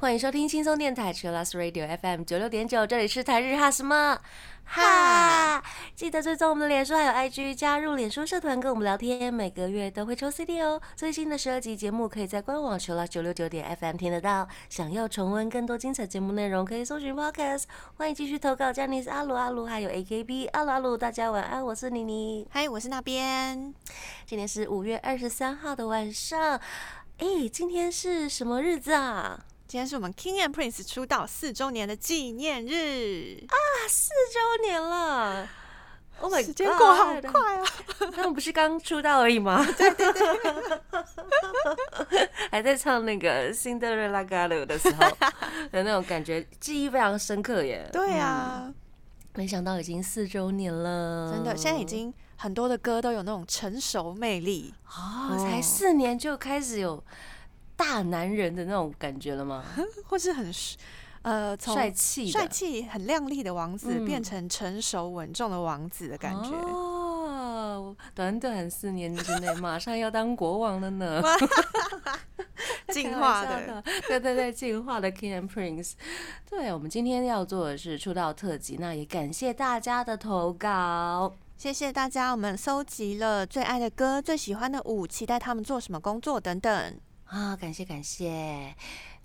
欢迎收听轻松电台 c h i l l s Radio FM 九六点九，这里是台日哈什么哈。记得追踪我们的脸书还有 IG，加入脸书社团跟我们聊天，每个月都会抽 CD 哦。最新的十二集节目可以在官网 l s 九六九点 FM 听得到。想要重温更多精彩节目内容，可以搜寻 Podcast。欢迎继续投稿 j a n i c e 阿鲁阿鲁还有 AKB 阿鲁阿鲁，大家晚安，我是妮妮。嗨，我是那边。今天是五月二十三号的晚上，哎，今天是什么日子啊？今天是我们 King and Prince 出道四周年的纪念日啊！四周年了，Oh my god，时间过好快啊！他们不是刚出道而已吗？对 对对，还在唱那个《Cinderella Girl》的时候 的那种感觉，记忆非常深刻耶。对啊，没想到已经四周年了，真的，现在已经很多的歌都有那种成熟魅力哦，才四年就开始有。大男人的那种感觉了吗？或是很呃从帅气、帅气、很靓丽的王子，变成成熟稳重的王子的感觉哦。短短四年之内，马上要当国王了呢！进化的，对对对，进化的 King and Prince。对，我们今天要做的是出道特辑，那也感谢大家的投稿，谢谢大家。我们搜集了最爱的歌、最喜欢的舞，期待他们做什么工作等等。啊，感谢感谢。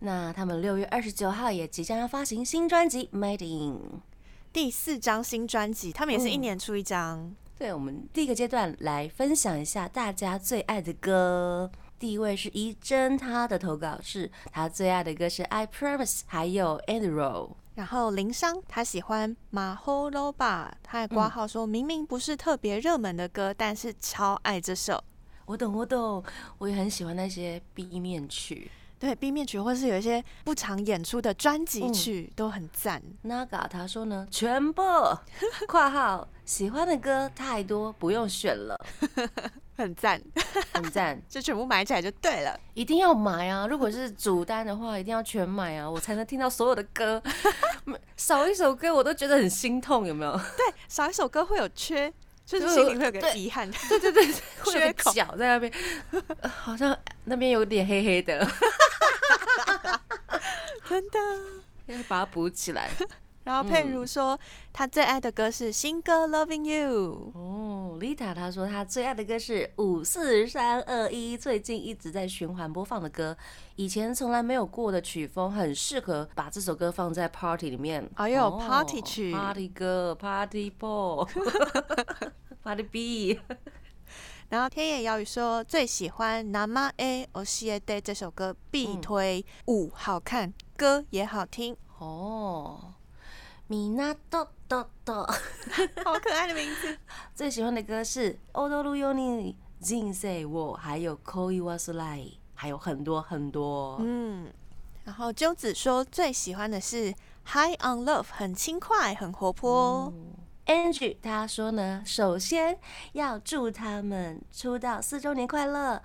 那他们六月二十九号也即将要发行新专辑《Made in》第四张新专辑，他们也是一年出一张。对，我们第一个阶段来分享一下大家最爱的歌。第一位是怡珍，她的投稿是她最爱的歌是《I Promise》，还有《Andrew》。然后林商他喜欢《马后罗巴》，他还挂号说明明不是特别热门的歌，但是超爱这首。我懂，我懂，我也很喜欢那些 B 面曲，对 B 面曲，或是有一些不常演出的专辑曲都很赞。Naga 他说呢，全部 括号喜欢的歌太多，不用选了，很赞，很赞，就全部买起来就对了。一定要买啊！如果是主单的话，一定要全买啊，我才能听到所有的歌。少一首歌我都觉得很心痛，有没有？对，少一首歌会有缺。就是心里会有个遗憾，对对对，缺口。脚在那边，好像那边有点黑黑的，真的。要把它补起来。然后佩如说，他最爱的歌是新歌《Loving You》。哦，丽塔她说他最爱的歌是五四三二一，最近一直在循环播放的歌，以前从来没有过的曲风，很适合把这首歌放在 party 里面。哎呦 party 曲，party 歌，party ball，party B。然后天野遥语说最喜欢《Nama A O C A Day》这首歌，必推舞好看，歌也好听。哦。米娜多多多，好可爱的名字。最喜欢的歌是《Odoru Yoni Jin Say 我》，还有《Koi Was l i 还有很多很多。嗯，然后鸠子说最喜欢的是《High on Love》，很轻快，很活泼。Angie 他说呢，首先要祝他们出道四周年快乐。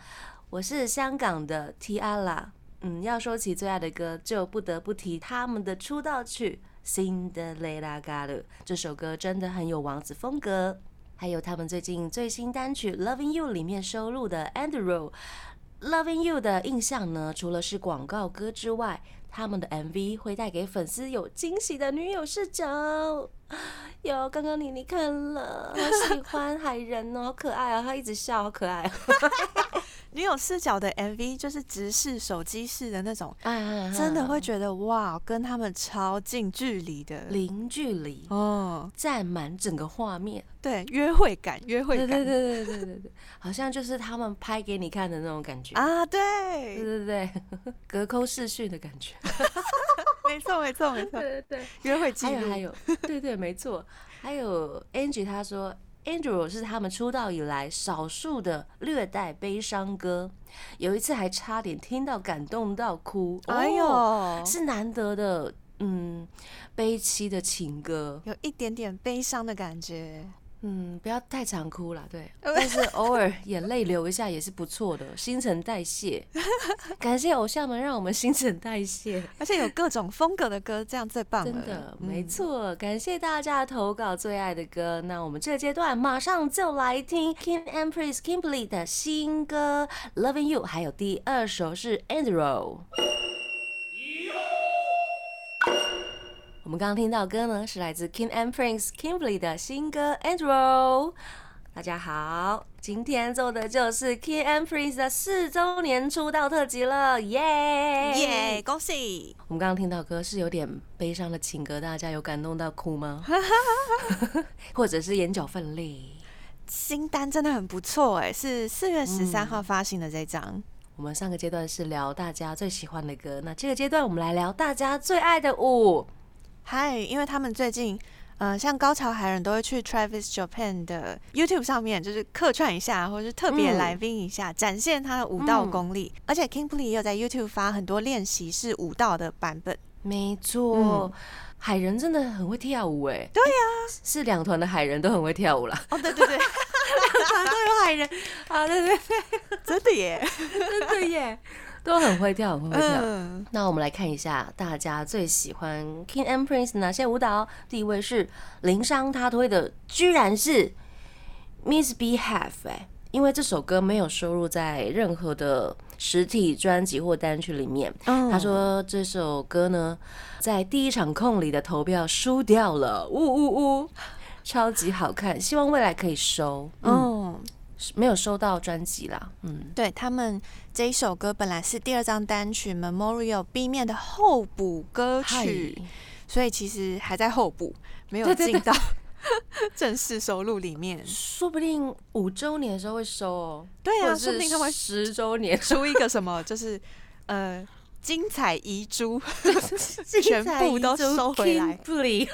我是香港的 Tiara，嗯，要说起最爱的歌，就不得不提他们的出道曲。新的《Lady Gaga》这首歌真的很有王子风格，还有他们最近最新单曲《Loving You》里面收录的《Andrew》，《Loving You》的印象呢，除了是广告歌之外，他们的 MV 会带给粉丝有惊喜的女友视角。有，刚刚妮妮看了，好喜欢 海人哦，好可爱啊，他一直笑，好可爱。女友视角的 MV 就是直视手机式的那种，真的会觉得哇，跟他们超近距离的。零距离。哦，占满整个画面，对，约会感，约会感，对对对对对对对，好像就是他们拍给你看的那种感觉。啊，对，对对对，隔空视讯的感觉，没错没错没错，对对对，约会记录，还有还有，对对没错，还有 Angie 他说。Andrew 是他们出道以来少数的略带悲伤歌，有一次还差点听到感动到哭。哎呦，是难得的，嗯，悲凄的情歌，有一点点悲伤的感觉。嗯，不要太常哭了，对。但是偶尔眼泪流一下也是不错的，新陈代谢。感谢偶像们让我们新陈代谢，而且有各种风格的歌，这样最棒了。真的，没错。感谢大家投稿最爱的歌。那我们这个阶段马上就来听 King and Prince Kimberly 的新歌《Loving You》，还有第二首是 Andrew。我们刚刚听到歌呢，是来自 King and Prince Kimberly 的新歌《Andrew》。大家好，今天做的就是 King and Prince 的四周年出道特辑了，耶耶！恭喜！我们刚刚听到歌是有点悲伤的情歌，大家有感动到哭吗？或者是眼角泛泪？新单真的很不错哎，是四月十三号发行的这张。我们上个阶段是聊大家最喜欢的歌，那这个阶段我们来聊大家最爱的舞。嗨，因为他们最近，呃，像高桥海人都会去 Travis Japan 的 YouTube 上面，就是客串一下，或者是特别来宾一下，展现他的舞蹈功力。而且 Kingpley 也有在 YouTube 发很多练习是舞蹈的版本。没错，海人真的很会跳舞哎。对呀，是两团的海人都很会跳舞啦。哦，对对对，两团都有海人 啊，对对对，真的耶，真的耶。都很会跳，很会跳。那我们来看一下大家最喜欢 King and Prince 哪些舞蹈。第一位是林商他推的，居然是 Miss Behave，哎，因为这首歌没有收录在任何的实体专辑或单曲里面。他说这首歌呢，在第一场控里的投票输掉了，呜呜呜，超级好看，希望未来可以收。嗯。没有收到专辑啦，嗯，对他们这一首歌本来是第二张单曲《Memorial》B 面的候补歌曲，所以其实还在候补，没有进到 正式收录里面。说不定五周年的时候会收哦，对啊，说不定他们十周年出一个什么，就是呃。精彩遗珠，全部都收回来。不理，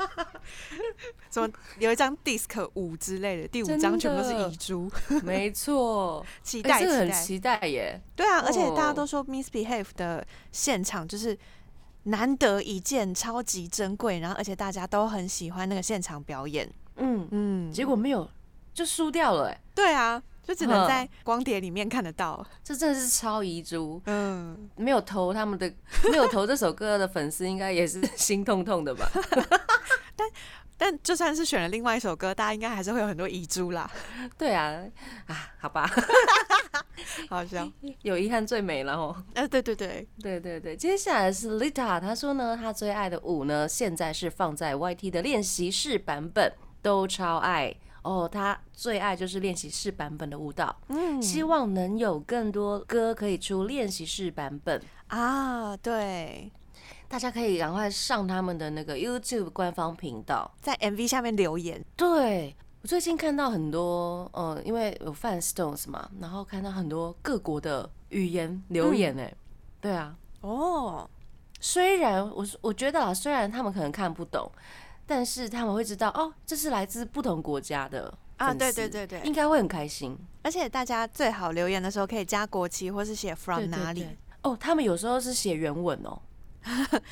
什么有一张 disc 五之类的，第五张全部都是遗珠。没错，期待，很期待耶。对啊，而且大家都说 Misbehave 的现场就是难得一见，超级珍贵。然后，而且大家都很喜欢那个现场表演。嗯嗯，结果没有，就输掉了。哎，对啊。就只能在光碟里面看得到，这真的是超遗珠。嗯，没有投他们的，没有投这首歌的粉丝，应该也是心痛痛的吧？但但就算是选了另外一首歌，大家应该还是会有很多遗珠啦。对啊，啊，好吧，好笑，有遗憾最美了哦。呃，对对对对对对，接下来是 Lita，他说呢，他最爱的舞呢，现在是放在 YT 的练习室版本，都超爱。哦，他最爱就是练习室版本的舞蹈，嗯，希望能有更多歌可以出练习室版本啊。对，大家可以赶快上他们的那个 YouTube 官方频道，在 MV 下面留言。对我最近看到很多，呃，因为有 Fan Stones 嘛，然后看到很多各国的语言留言，哎，对啊，哦，虽然我我觉得啊，虽然他们可能看不懂。但是他们会知道哦，这是来自不同国家的啊，对对对对，应该会很开心。而且大家最好留言的时候可以加国旗，或是写 from 哪里哦。他们有时候是写原文哦。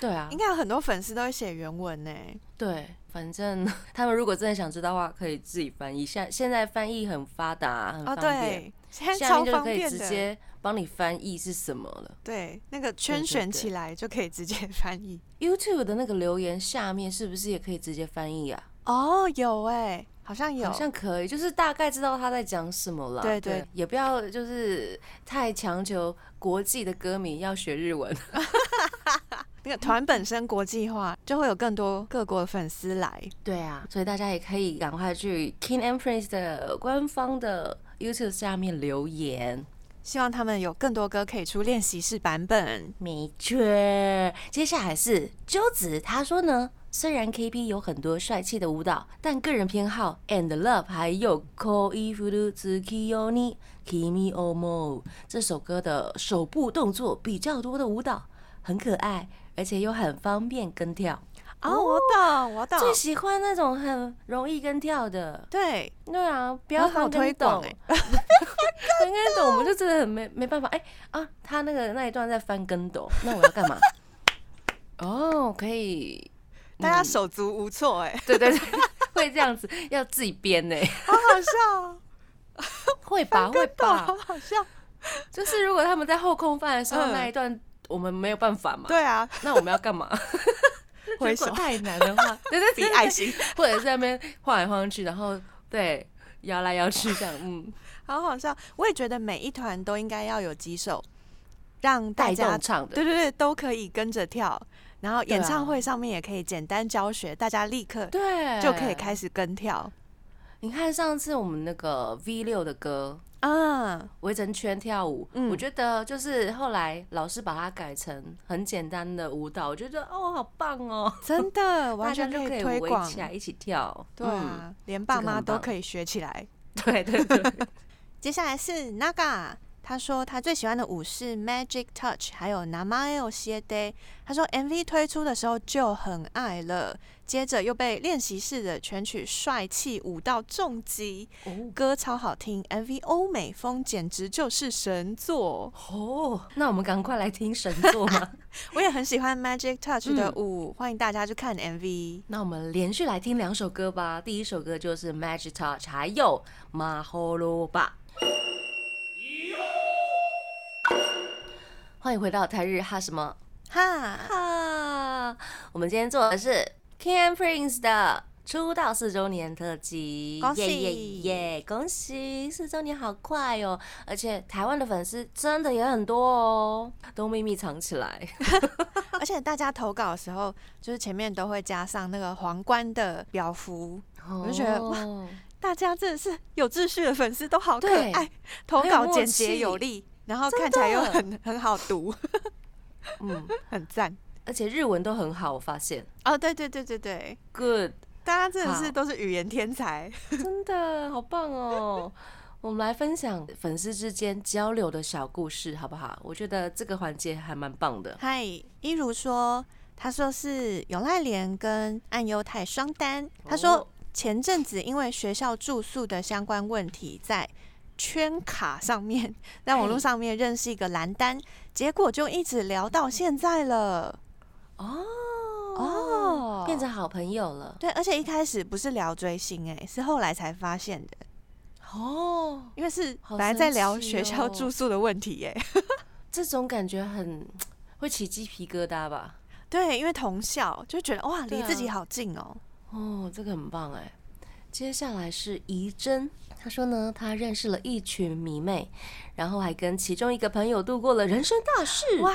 对啊，应该有很多粉丝都会写原文呢。对，反正 他们如果真的想知道的话，可以自己翻译。现现在翻译很发达，很方便，下面就可以直接帮你翻译是什么了。对，那个圈选起来就可以直接翻译。YouTube 的那个留言下面是不是也可以直接翻译啊？哦，有哎，好像有，好像可以，就是大概知道他在讲什么了。对对，也不要就是太强求国际的歌迷要学日文。那个团本身国际化，就会有更多各国的粉丝来。对啊，所以大家也可以赶快去 King and Prince 的官方的 YouTube 下面留言。希望他们有更多歌可以出练习室版本。没错，接下来是鸠子，他说呢，虽然 K.P 有很多帅气的舞蹈，但个人偏好 And Love 还有 Koifu Tsukiyoni Kimi Omo 这首歌的手部动作比较多的舞蹈，很可爱，而且又很方便跟跳。哦，我懂，我懂，最喜欢那种很容易跟跳的。对，对啊，不要翻跟斗。翻跟斗，我们就真的很没没办法。哎啊，他那个那一段在翻跟斗，那我要干嘛？哦，可以，大家手足无措。哎，对对对，会这样子，要自己编呢，好好笑哦，会吧会吧好，好笑。就是如果他们在后空翻的时候嗯那一段，我们没有办法嘛，对啊，那我们要干嘛？挥手如果太难的话，对对比爱心，或者在那边晃来晃去，然后对摇来摇去这样，嗯，好好笑。我也觉得每一团都应该要有几首，让大家唱的，对对对都可以跟着跳。然后演唱会上面也可以简单教学，大家立刻对，就可以开始跟跳。你看上次我们那个 V 六的歌啊，围成圈跳舞，嗯。我觉得就是后来老师把它改成很简单的舞蹈，我觉得哦好棒哦，真的 完全就可以围推广起。来一起跳，对啊，连爸妈都可以学起来。嗯，对对对，接下来是 Naga，他说他最喜欢的舞是 Magic Touch，还有 Namae 些 day。他说 MV 推出的时候就很爱了，接着又被练习室的全曲帅气舞到重击，哦歌超好听，MV 欧美风简直就是神作。哦，那我们赶快来听神作嘛，我也很喜欢 Magic Touch 的嗯舞，欢迎大家去看 MV。那我们连续来听两首歌吧，第一首歌就是 Magic Touch，还有马霍欢迎回到台日哈什么？哈，哈？我们今天做的是 King and Prince 的出道四周年特辑，恭喜。耶耶耶！恭喜四周年好快哦！而且台湾的粉丝真的也很多哦，都秘密藏起来。而且大家投稿的时候，就是前面都会加上那个皇冠的表符，我就觉得哇哇，大家真的是有秩序的粉丝，都好可对爱，投稿简洁有力，然后看起来又很 很好读，嗯，很赞。而且日文都很好，我发现哦，对对对对对，good，大家真的是都是语言天才。真的好棒哦！我们来分享粉丝之间交流的小故事，好不好？我觉得这个环节还蛮棒的。嗨，一如说，他说是永濑廉跟岸优太双单。他说哦前阵子因为学校住宿的相关问题，在圈卡上面，在网络上面认识一个蓝单，结果就一直聊到现在了。哦哦变成好朋友了对，而且一开始不是聊追星、欸，是后来才发现的，哦，因为是本来在聊学校哦住宿的问题、耶。这种感觉很会起鸡皮疙瘩吧？对，因为同校就觉得哇，离自己啊好近哦、哦，这个很棒哎。接下来是怡珍，她说呢，他认识了一群迷妹，然后还跟其中一个朋友度过了人生大事。哇，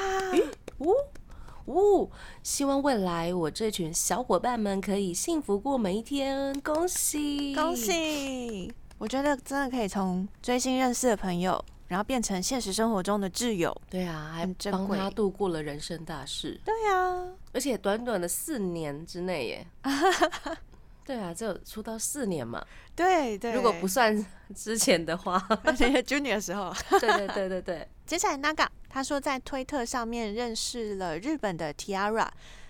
呜呜！希望未来我这群小伙伴们可以幸福过每一天，恭喜恭！喜！我觉得真的可以从追星认识的朋友，然后变成现实生活中的挚友。对啊，还帮他度过了人生大事，对啊，而且短短的四年之内耶。对啊，只有出道四年嘛，对对，如果不算之前的话，而且 junior 的时候，对对对对对，接下来 Naga 他说在推特上面认识了日本的 Tiara，、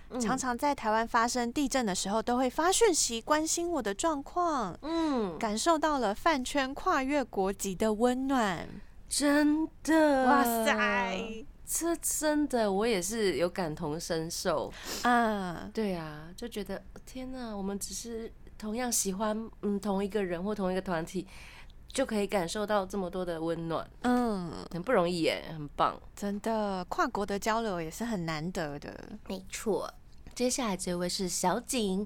嗯。常常在台湾发生地震的时候都会发讯息关心我的状况，嗯，感受到了饭圈跨越国籍的温暖。真的，哇塞！这真的我也是有感同身受。啊，对啊，就觉得天哪，我们只是同样喜欢嗯同一个人或同一个团体，就可以感受到这么多的温暖，嗯，很不容易耶，很棒。真的，跨国的交流也是很难得的。没错，接下来这位是小景，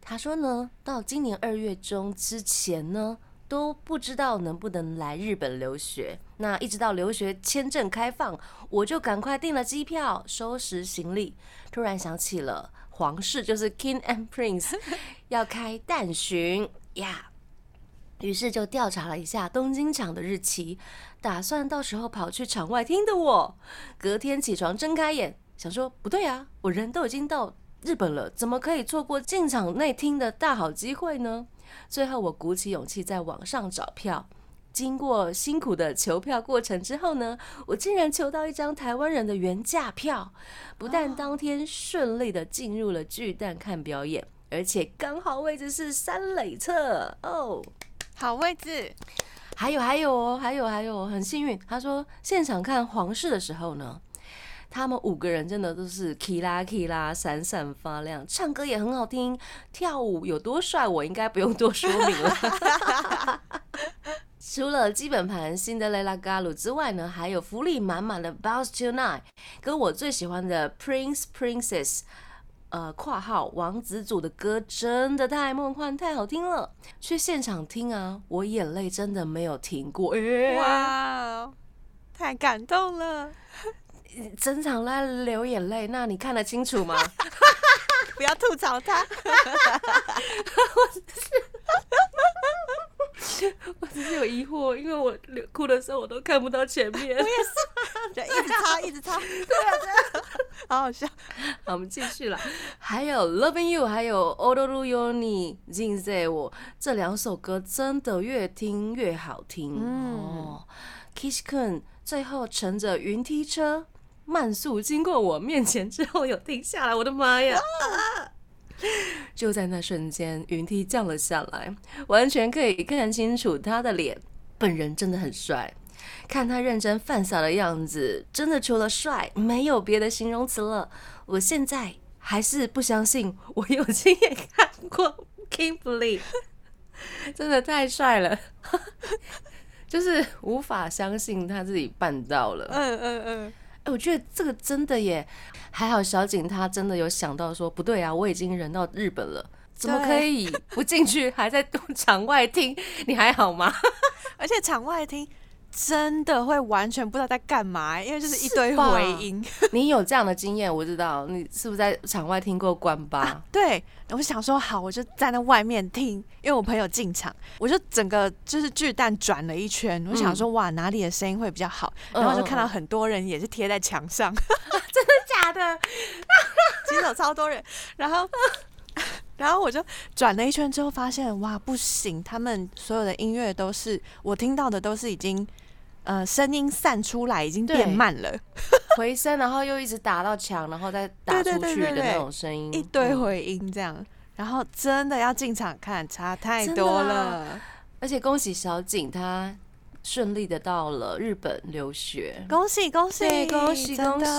他说呢，到今年二月中之前呢，都不知道能不能来日本留学。那一直到留学签证开放，我就赶快订了机票，收拾行李。突然想起了皇室，就是 King and Prince 要开淡巡呀。于是就调查了一下东京场的日期，打算到时候跑去场外听的我，隔天起床睁开眼，想说不对啊，我人都已经到日本了，怎么可以错过进场内听的大好机会呢？最后我鼓起勇气在网上找票，经过辛苦的求票过程之后呢，我竟然求到一张台湾人的原价票，不但当天顺利的进入了巨蛋看表演，而且刚好位置是三垒侧。哦。好位置，还有还有哦，还有还有，很幸运。他说现场看皇室的时候呢，他们五个人真的都是 k 啦 k 啦，闪闪发亮，唱歌也很好听，跳舞有多帅，我应该不用多说明了。除了基本盘辛德雷拉嘎鲁之外呢，还有福利满满的 Bounce Tonight，跟我最喜欢的 Prince Princess。呃，括号王子组的歌真的太梦幻、太好听了，去现场听啊，我眼泪真的没有停过。哇，太感动了，整场在流眼泪，那你看得清楚吗？不要吐槽他。我只是有疑惑，因为我流哭的时候我都看不到前面。我也是，就一直擦，一直擦。对啊，对啊，好好笑。好，我们继续了。还有《Loving You》，还有《Odoru Yoni Jinze》，我这两首歌真的越听越好听哦。Kishkun 最后乘着云梯车慢速经过我面前之后，有停下来。我的妈呀！就在那瞬间，云梯降了下来，完全可以看清楚他的脸。本人真的很帅，看他认真犯傻的样子，真的除了帅，没有别的形容词了。我现在还是不相信，我有亲眼看过 Kimberly，真的太帅了，就是无法相信他自己办到了。嗯嗯嗯。哎，我觉得这个真的耶，还好小景他真的有想到说，不对啊，我已经人到日本了，怎么可以不进去还在 场外听？你还好吗？而且场外听。真的会完全不知道在干嘛，因为就是一堆回音。你有这样的经验，我知道你是不是在场外听过关吧？对，我就想说好，我就站在外面听，因为我朋友进场，我就整个就是巨蛋转了一圈，我想说哇，哪里的声音会比较好？然后就看到很多人也是贴在墙上，真的假的？其实有超多人，然后然后我就转了一圈之后发现哇，不行，他们所有的音乐都是我听到的都是已经。呃，声音散出来已经变慢了，回声，然后又一直打到墙，然后再打出去的那种声音，一堆回音这样。然后真的要进场看，差太多了。而且恭喜小景，他顺利的到了日本留学，恭喜恭喜恭喜恭喜！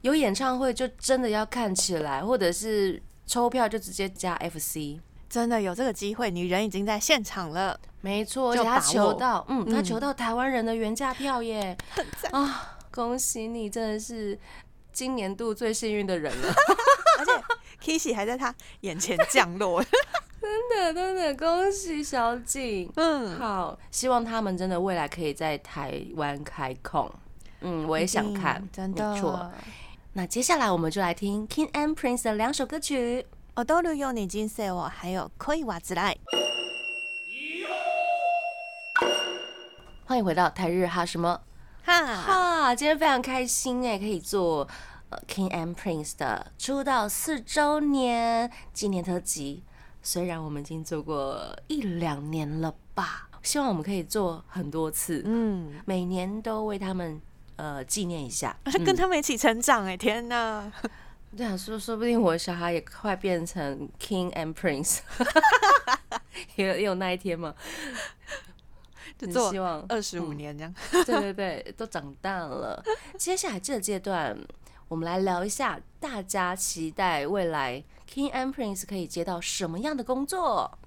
有演唱会就真的要看起来，或者是抽票就直接加 FC。真的有这个机会，你人已经在现场了，没错，而且他求到，嗯，他求到台湾人的原价票耶，啊，恭喜你，真的是今年度最幸运的人了，而且 Kissy 还在他眼前降落，真的真的恭喜小景，嗯，好，希望他们真的未来可以在台湾开控，嗯，我也想看，真的，错，那接下来我们就来听 King and Prince 的两首歌曲。我都利用你金色我，还有可以袜子来。欢迎回到台日哈什么哈哈，今天非常开心哎，可以做呃 King and Prince 的出道四周年纪念特辑。虽然我们已经做过一两年了吧，希望我们可以做很多次，嗯，每年都为他们呃纪念一下，跟他们一起成长哎，天哪！对啊，说说不定我小孩也快变成 King and Prince，也有有那一天嘛？就希望二十五年这样。对对对，都长大了。接下来这阶段，我们来聊一下大家期待未来 King and Prince 可以接到什么样的工作。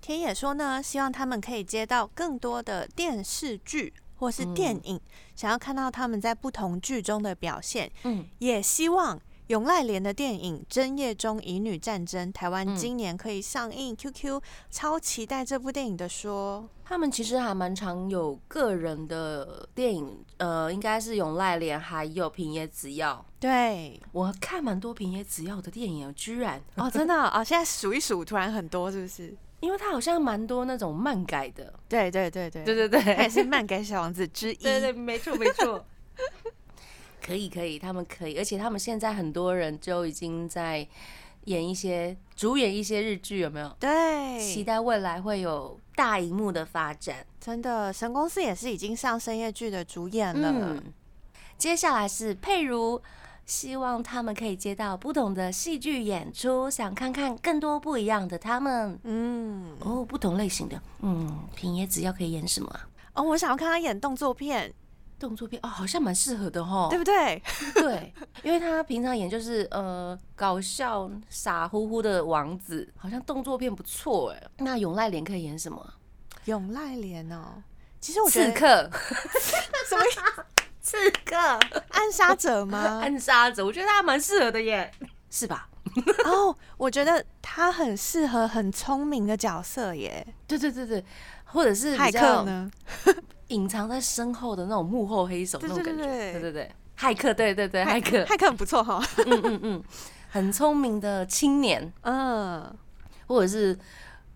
田野说呢，希望他们可以接到更多的电视剧或是电影，想要看到他们在不同剧中的表现。嗯，也希望。永濑廉的电影《真夜中乙女战争》台湾今年可以上映，QQ 超期待这部电影的说，他们其实还蛮常有个人的电影，呃，应该是永濑廉还有平野紫耀。对我看蛮多平野紫耀的电影，居然 哦，真的哦，现在数一数，突然很多是不是？因为他好像蛮多那种漫改的，对对对对对对对，还是漫改小王子之一，对对，没错没错。可以可以，他们可以，而且他们现在很多人就已经在演一些主演一些日剧，有没有？对，期待未来会有大荧幕的发展。真的，神公司也是已经上深夜剧的主演了。接下来是佩如，希望他们可以接到不同的戏剧演出，想看看更多不一样的他们。嗯，哦，不同类型的，嗯，平野紫要可以演什么啊？哦，我想要看他演动作片。动作片哦，好像蛮适合的哈。对不对？对，因为他平常演就是呃搞笑傻乎乎的王子，好像动作片不错哎。那永濑廉可以演什么？永濑廉哦，其实我觉得刺客，什么 刺客，暗杀者吗？暗杀者，我觉得他蛮适合的耶，是吧？哦，我觉得他很适合很聪明的角色耶。对对对对，或者是比骇客呢？隐藏在身后的那种幕后黑手那种感觉。对对对对，骇客，对对对，骇客，骇客很不错哈。嗯嗯嗯，很聪明的青年，嗯，或者是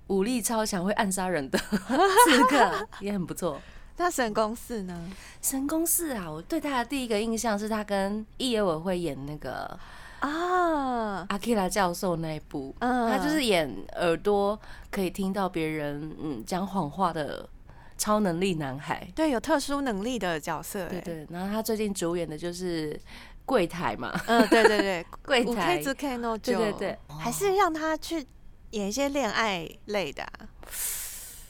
武力超强会暗杀人的刺客，也很不错。那神宫寺呢？神宫寺啊，我对他的第一个印象是他跟伊野尾会演那个啊，阿基拉教授那一部，嗯他就是演耳朵可以听到别人嗯讲谎话的超能力男孩。对，有特殊能力的角色。对，对，然后他最近主演的就是柜台嘛，嗯，对对对，五柜台。K 之 K no 对对对，还是让他去演一些恋爱类的啊。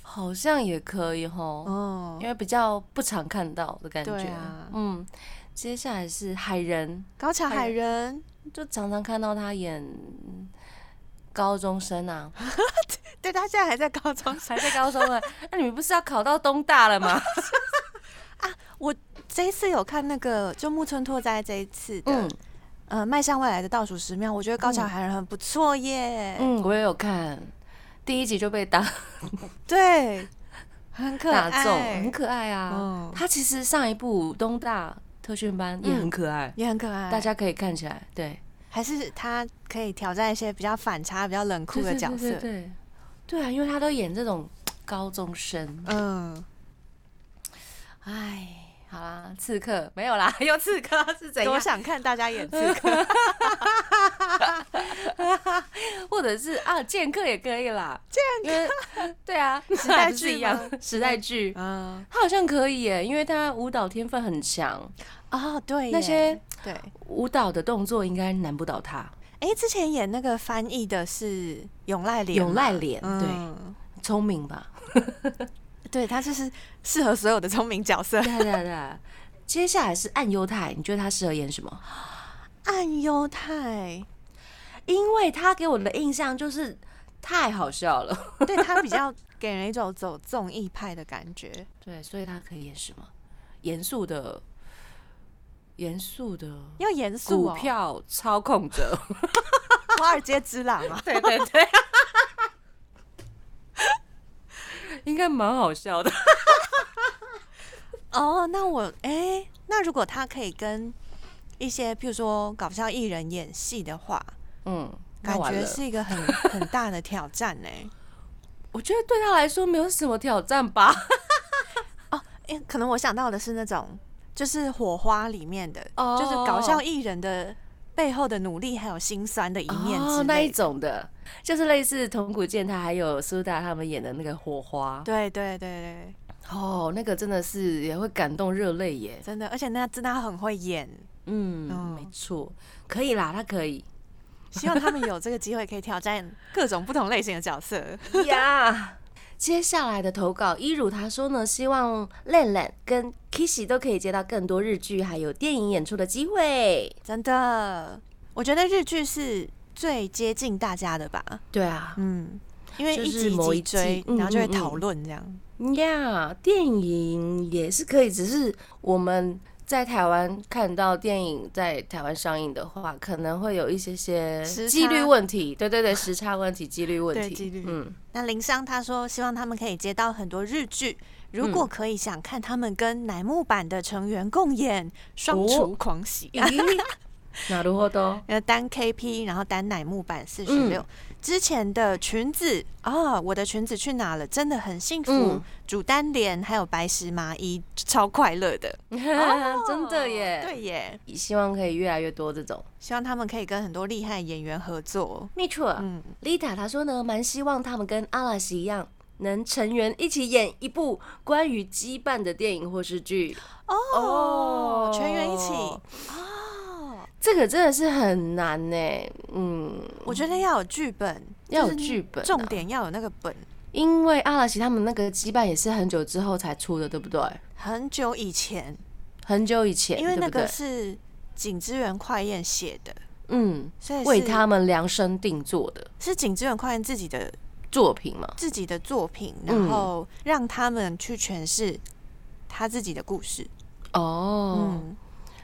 好像也可以哈，哦。因，为比较不常看到的感觉。啊。嗯，接下来是海人，高桥海人，就常常看到他演高中生啊，对他现在还在高中。还在高中啊。那你们不是要考到东大了吗我？这一次有看那个，就木村拓哉这一次的，嗯呃，迈向未来的倒数十秒，我觉得高桥海人很不错耶。嗯，我也有看，第一集就被打对，很可打中，爱，很可爱啊。嗯他其实上一部东大特训班也很可爱，也很可爱。大家可以看起来，对，还是他可以挑战一些比较反差、比较冷酷的角色。对对对对对啊，因为他都演这种高中生，嗯，哎。好啦，刺客没有啦，用刺客是怎样？我想看大家演刺客。或者是啊，剑客也可以啦。剑客，对啊，时代剧一样吗时代剧，啊，他好像可以耶，因为他舞蹈天分很强，啊，对，那些对，舞蹈的动作应该难不倒他。哎，之前演那个翻译的是永濑廉，永濑廉对嗯聪明吧？对，他就是适合所有的聪明角色。对对对。接下来是暗犹太，你觉得他适合演什么？暗犹太，因为他给我的印象就是太好笑了。对他比较给人一种走综艺派的感觉。对，所以他可以演什么？严肃的，严肃的要严肃股哦，票操控者。华尔街之狼啊，对对对，应该蛮好笑的。哦，那我哎、那如果他可以跟一些譬如说搞笑艺人演戏的话，嗯，感觉是一个很 很大的挑战呢、我觉得对他来说没有什么挑战吧。哦，因为可能我想到的是那种就是火花里面的，哦就是搞笑艺人的背后的努力还有心酸的一面之哦，那一。种的，就是类似铜鼓剑》，他还有苏打他们演的那个火花。对对对对，哦，那个真的是也会感动热泪耶。真的，而且那真的很会演，嗯，嗯没错，可以啦，他可以希望他们有这个机会可以挑战各种不同类型的角色。呀。接下来的投稿，一如他说呢，希望烂烂跟 Kissy 都可以接到更多日剧还有电影演出的机会。真的，我觉得日剧是最接近大家的吧。对啊，嗯，因为一集某一集追，嗯然后就会讨论这样。呀电影也是可以，只是我们在台湾看到电影在台湾上映的话，可能会有一些些时几率差问题。对对对，时差问题、几率问题。对几率嗯，那林商他说，希望他们可以接到很多日剧，如嗯果可以想看他们跟乃木坂的成员共演，双哦厨狂喜。咦，なるほど。呃，单 KP，然后单乃木坂四十六。之前的裙子啊，我的裙子去哪了？真的很幸福。嗯主单联还有白石麻衣，超快乐的。真的耶。对耶，希望可以越来越多这种。希望他们可以跟很多厉害演员合作。没错，嗯，丽塔她说呢，蛮希望他们跟阿拉西一样，能成员一起演一部关于羁绊的电影或是剧。哦，全员一起哦哦， 这个真的是很难呢。嗯，我觉得要有剧本，要有剧本啊重点要有那个本。因为阿拉奇他们那个羁绊也是很久之后才出的，对不对？很久以前，很久以前，因为那个是景之源快彦写的，嗯，所以为他们量身定做的是景之源快彦自己的作品嘛。自己的作品，嗯然后让他们去诠释他自己的故事。哦，嗯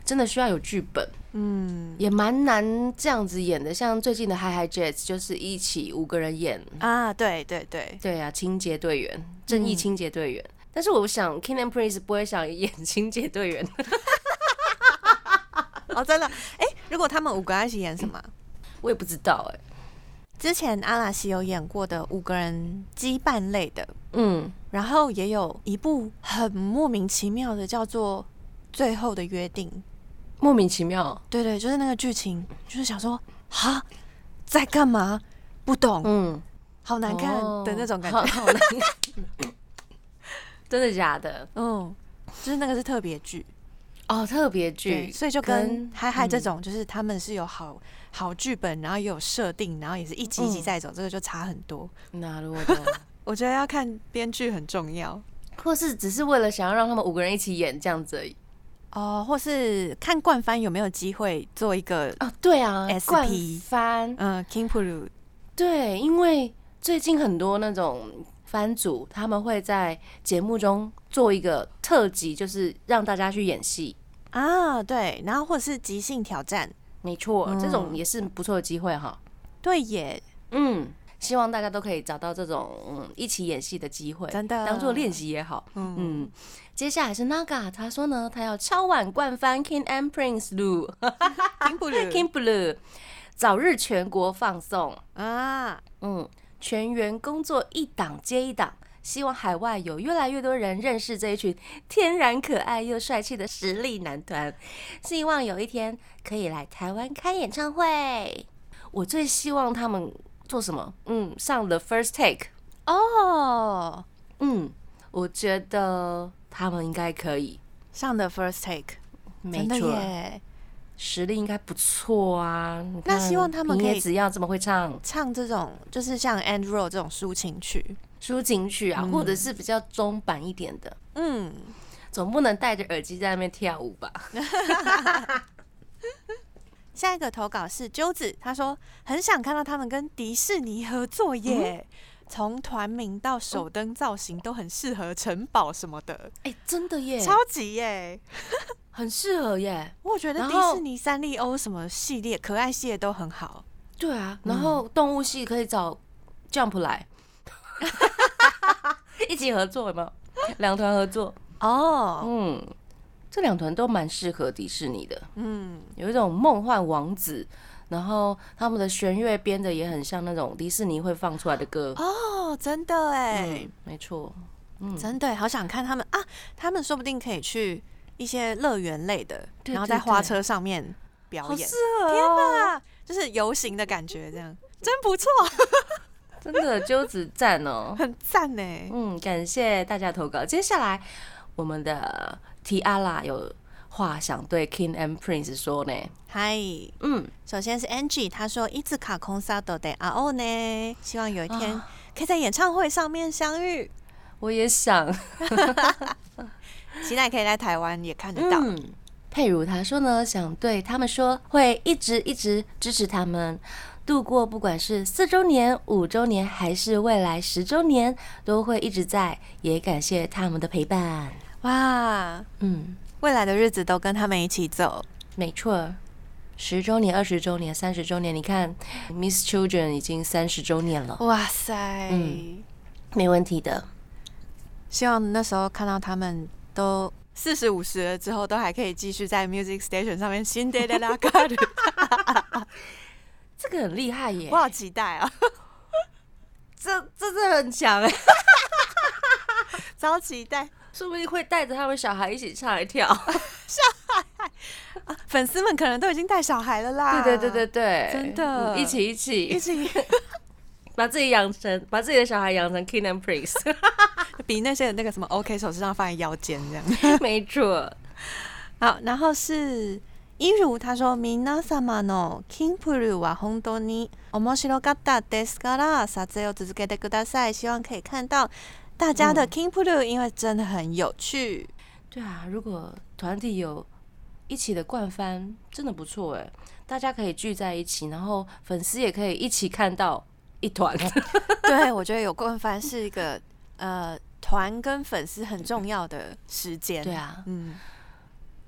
真的需要有剧本，嗯也蛮难这样子演的。像最近的《Hi Hi Jets》就是一起五个人演，啊，对对对，对啊，清洁队员，正义嗯清洁队员。但是我想，King and Prince 不会想演清洁队员，哦，真的，哎、如果他们五个人一起演什么？我也不知道哎、之前阿拉西有演过的五个人羁绊类的，嗯，然后也有一部很莫名其妙的，叫做《最后的约定》。莫名其妙。对对，就是那个剧情，就是想说，哈，在干嘛？不懂，嗯，好难看哦的那种感好觉。好难看。真的假的？嗯，就是那个是特别剧，哦，特别对，剧，所以就跟跟嗨嗨这嗯种，就是他们是有好好剧本，然后也有设定，然后也是一集一集嗯在走，这个就差很多。那如果的，我觉得要看编剧很重要或是只是为了想要让他们五个人一起演这样子而已。哦，或是看冠番有没有机会做一个哦，对啊 SP 冠番，嗯 King Puru 对，因为最近很多那种番组，他们会在节目中做一个特辑，就是让大家去演戏。啊，对，然后或者是即兴挑战，没错，这种嗯也是不错的机会哈。对耶，嗯，希望大家都可以找到这种嗯一起演戏的机会，真的当做练习也好。嗯嗯，接下来是 Naga，他说呢，他要敲碗灌翻 King and Prince Lu King Puru King Blue，早日全国放送。啊，嗯，全员工作一档接一档，希望海外有越来越多人认识这一群天然可爱又帅气的实力男团。希望有一天可以来台湾开演唱会。我最希望他们做什么？嗯，上 The First Take。哦，嗯，我觉得他们应该可以。上的 First Take，没错，耶，实力应该不错啊。那希望他们可以野紫耀这么会唱唱这种就是像 And Roll 这种抒情曲，抒情曲啊，嗯或者是比较中版一点的。嗯，总不能戴着耳机在那边跳舞吧？下一个投稿是鸠子，他说很想看到他们跟迪士尼合作耶，从团名到手灯造型都很适合城堡什么的，哎、真的耶，超级耶！很适合耶。我觉得迪士尼三丽鸥什么系列可爱系列都很好，对啊，然后动物系可以找 Jump 来。一起合作，有没有？两团合作，哦，嗯，这两团都蛮适合迪士尼的，嗯，有一种梦幻王子，然后他们的弦乐编的也很像那种迪士尼会放出来的歌。哦，真的哎嗯，，没错，嗯，真的好想看他们啊！他们说不定可以去一些乐园类的，然后在花车上面表演好适，合哦，啊，就是游行的感觉，这样真不错，真的鸠子赞哦。很赞呢。嗯，感谢大家投稿。接下来，我们的 Tiara 有话想对 King and Prince 说呢。嗨，嗯，首先是 Angie，她说一字卡空萨都得啊哦呢，希望有一天啊可以在演唱会上面相遇，我也想。期待可以在台湾也看得到。嗯，佩如她说呢，想对他们说，会一直一直支持他们。度过不管是四周年、五周年，还是未来十周年，都会一直在。也感谢他们的陪伴。哇，嗯，未来的日子都跟他们一起走。没错，十周年、二十周年、三十周年，你看，Miss Children 已经三十周年了，哇塞，嗯没问题的。希望那时候看到他们都四十五十了之后，都还可以继续在 Music Station 上面新的啦嘎的，这个很厉害耶我，好期待啊！这这是很强哎，超期待！说不定会带着他们小孩一起唱来跳。粉丝们可能都已经带小孩了啦。对对对对对，真的嗯一起一一起起把自己养成，把自己的小孩养成 King and Prince。比那些那个什么 OK 手势上放在腰间这样。没错，好，然后是一如他说：“皆様のキンプルは本当に面白かったですから撮影を続けてください。希望可以看到 大家的嗯 King p u l 因为真的很有趣。对啊，如果团体有一起的灌翻，真的不错哎，大家可以聚在一起，然后粉丝也可以一起看到一团。对，我觉得有灌翻是一个呃团跟粉丝很重要的时间。对啊，嗯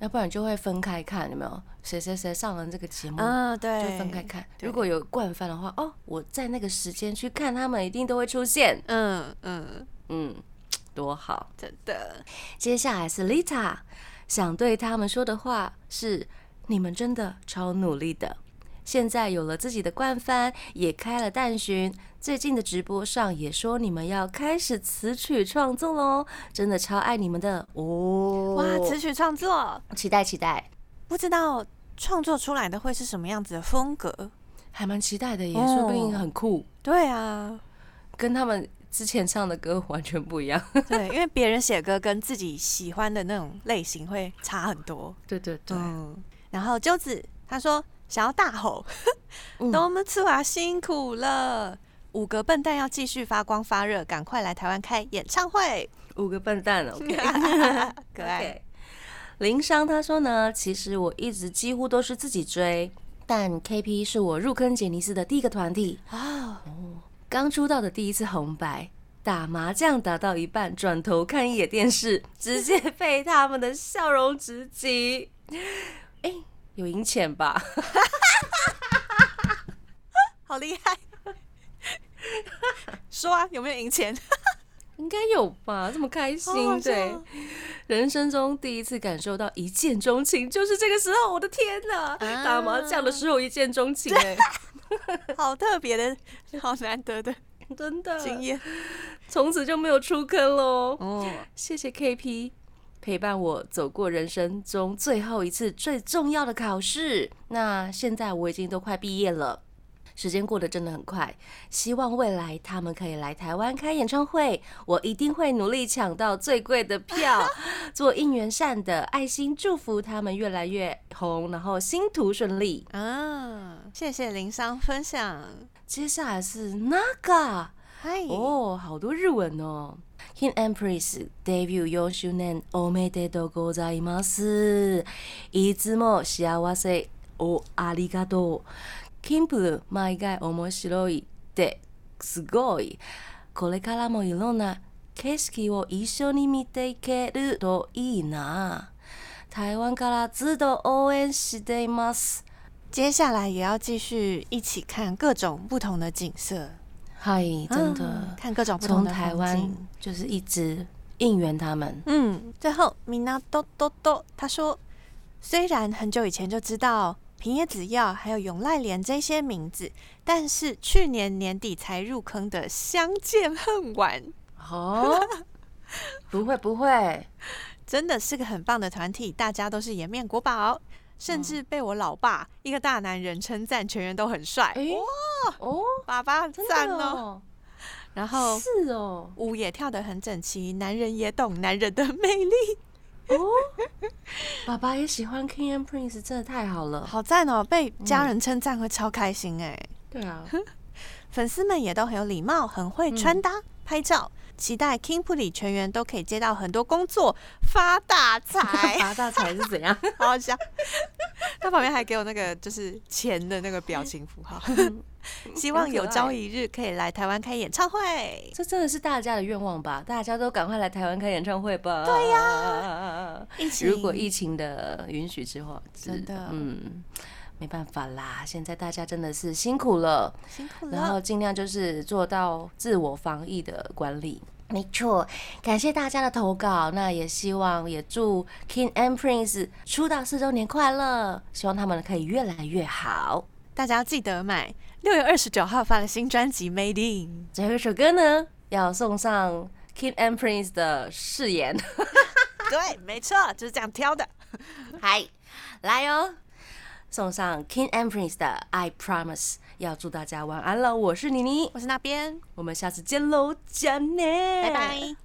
要不然就会分开看，有没有？谁谁谁上了这个节目，嗯，就，分开看。如果有灌翻的话，哦，我在那个时间去看他们，一定都会出现。嗯嗯，嗯，多好。真的，接下来是 Lita，想对他们说的话是：你们真的超努力的。现在有了自己的惯番，也开了蛋寻，最近的直播上也说你们要开始词曲创作喽，真的超爱你们的哦！哇，词曲创作，期待期待，不知道创作出来的会是什么样子的风格？还蛮期待的耶，哦说不定很酷，对啊，跟他们之前唱的歌完全不一样。对，因为别人写歌跟自己喜欢的那种类型会差很多。对对对，嗯，然后鸠子他说想要大吼，嗯我们次娃辛苦了。五个笨蛋要继续发光发热，赶快来台湾开演唱会，五个笨蛋哦。可爱。林商他说呢，其实我一直几乎都是自己追，但 KP 是我入坑杰尼斯的第一个团体，啊，刚出道的第一次红白。打麻将打到一半，转头看一眼电视，直接 被他们的笑容直击。哎、有赢钱吧？好厉害！说啊，有没有赢钱？应该有吧？这么开心，对，人生中第一次感受到一见钟情，就是这个时候。我的天哪！啊打麻将的时候一见钟情、哎，好特别的，好难得的 真的经验从此就没有出坑喽。哦。谢谢 KP 陪伴我走过人生中最后一次最重要的考试。那现在我已经都快毕业了。时间过得真的很快，希望未来他们可以来台湾开演唱会，我一定会努力抢到最贵的票，做应援扇的爱心祝福他们越来越红，然后星途顺利。啊，谢谢林商分享。接下来是 Naga，嗨，哦，好多日文哦。King Empress デビュー4周年おめでとうございます。いつも幸せをありがとう。 キンプル毎回面白いってすごい。これからもいろんな景色を一緒に見ていけるといいな。台湾からずっと応援しています。接下来也要继续一起看各种不同的景色，嗨，真的啊，看各种不同从的风台湾景就是一直应援他们。嗯，最后他说，虽然很久以前就知道平野紫耀还有永濑廉这些名字，但是去年年底才入坑的《相见恨晚》，哦，不会不会，真的是个很棒的团体，大家都是颜面国宝，甚至被我老爸一个大男人称赞，全员都很帅。哎哇，哦，爸爸真赞哦，然后是哦，舞也跳得很整齐，男人也懂男人的魅力，哦，爸爸也喜欢 King and Prince，真的太好了。好赞哦！被家人称赞会超开心哎。对啊，粉丝们也都很有礼貌，很会穿搭、拍照。期待 King p u l i 全员都可以接到很多工作，发大财，发大财是怎样？好好笑。他旁边还给我那个就是钱的那个表情符号，希望有朝一日可以来台湾开演唱会。这真的是大家的愿望吧？大家都赶快来台湾开演唱会吧！对呀、疫情如果疫情的允许之后，真的嗯，没办法啦，现在大家真的是辛苦了。辛苦了然后了，尽量就是做到自我防疫的管理。没错，感谢大家的投稿，那也希望也祝 King and Prince 出道四周年快乐，希望他们可以越来越好。大家要记得买六月二十九号发的新专辑《Made In 最后一首歌呢，要送上 King and Prince 的誓言，》。对，没错，就是这样挑的。嗨，来哦，送上 King and Prince 的 I Promise，要祝大家晚安了，我是妮妮，我是那边，我们下次见喽，加内，拜拜。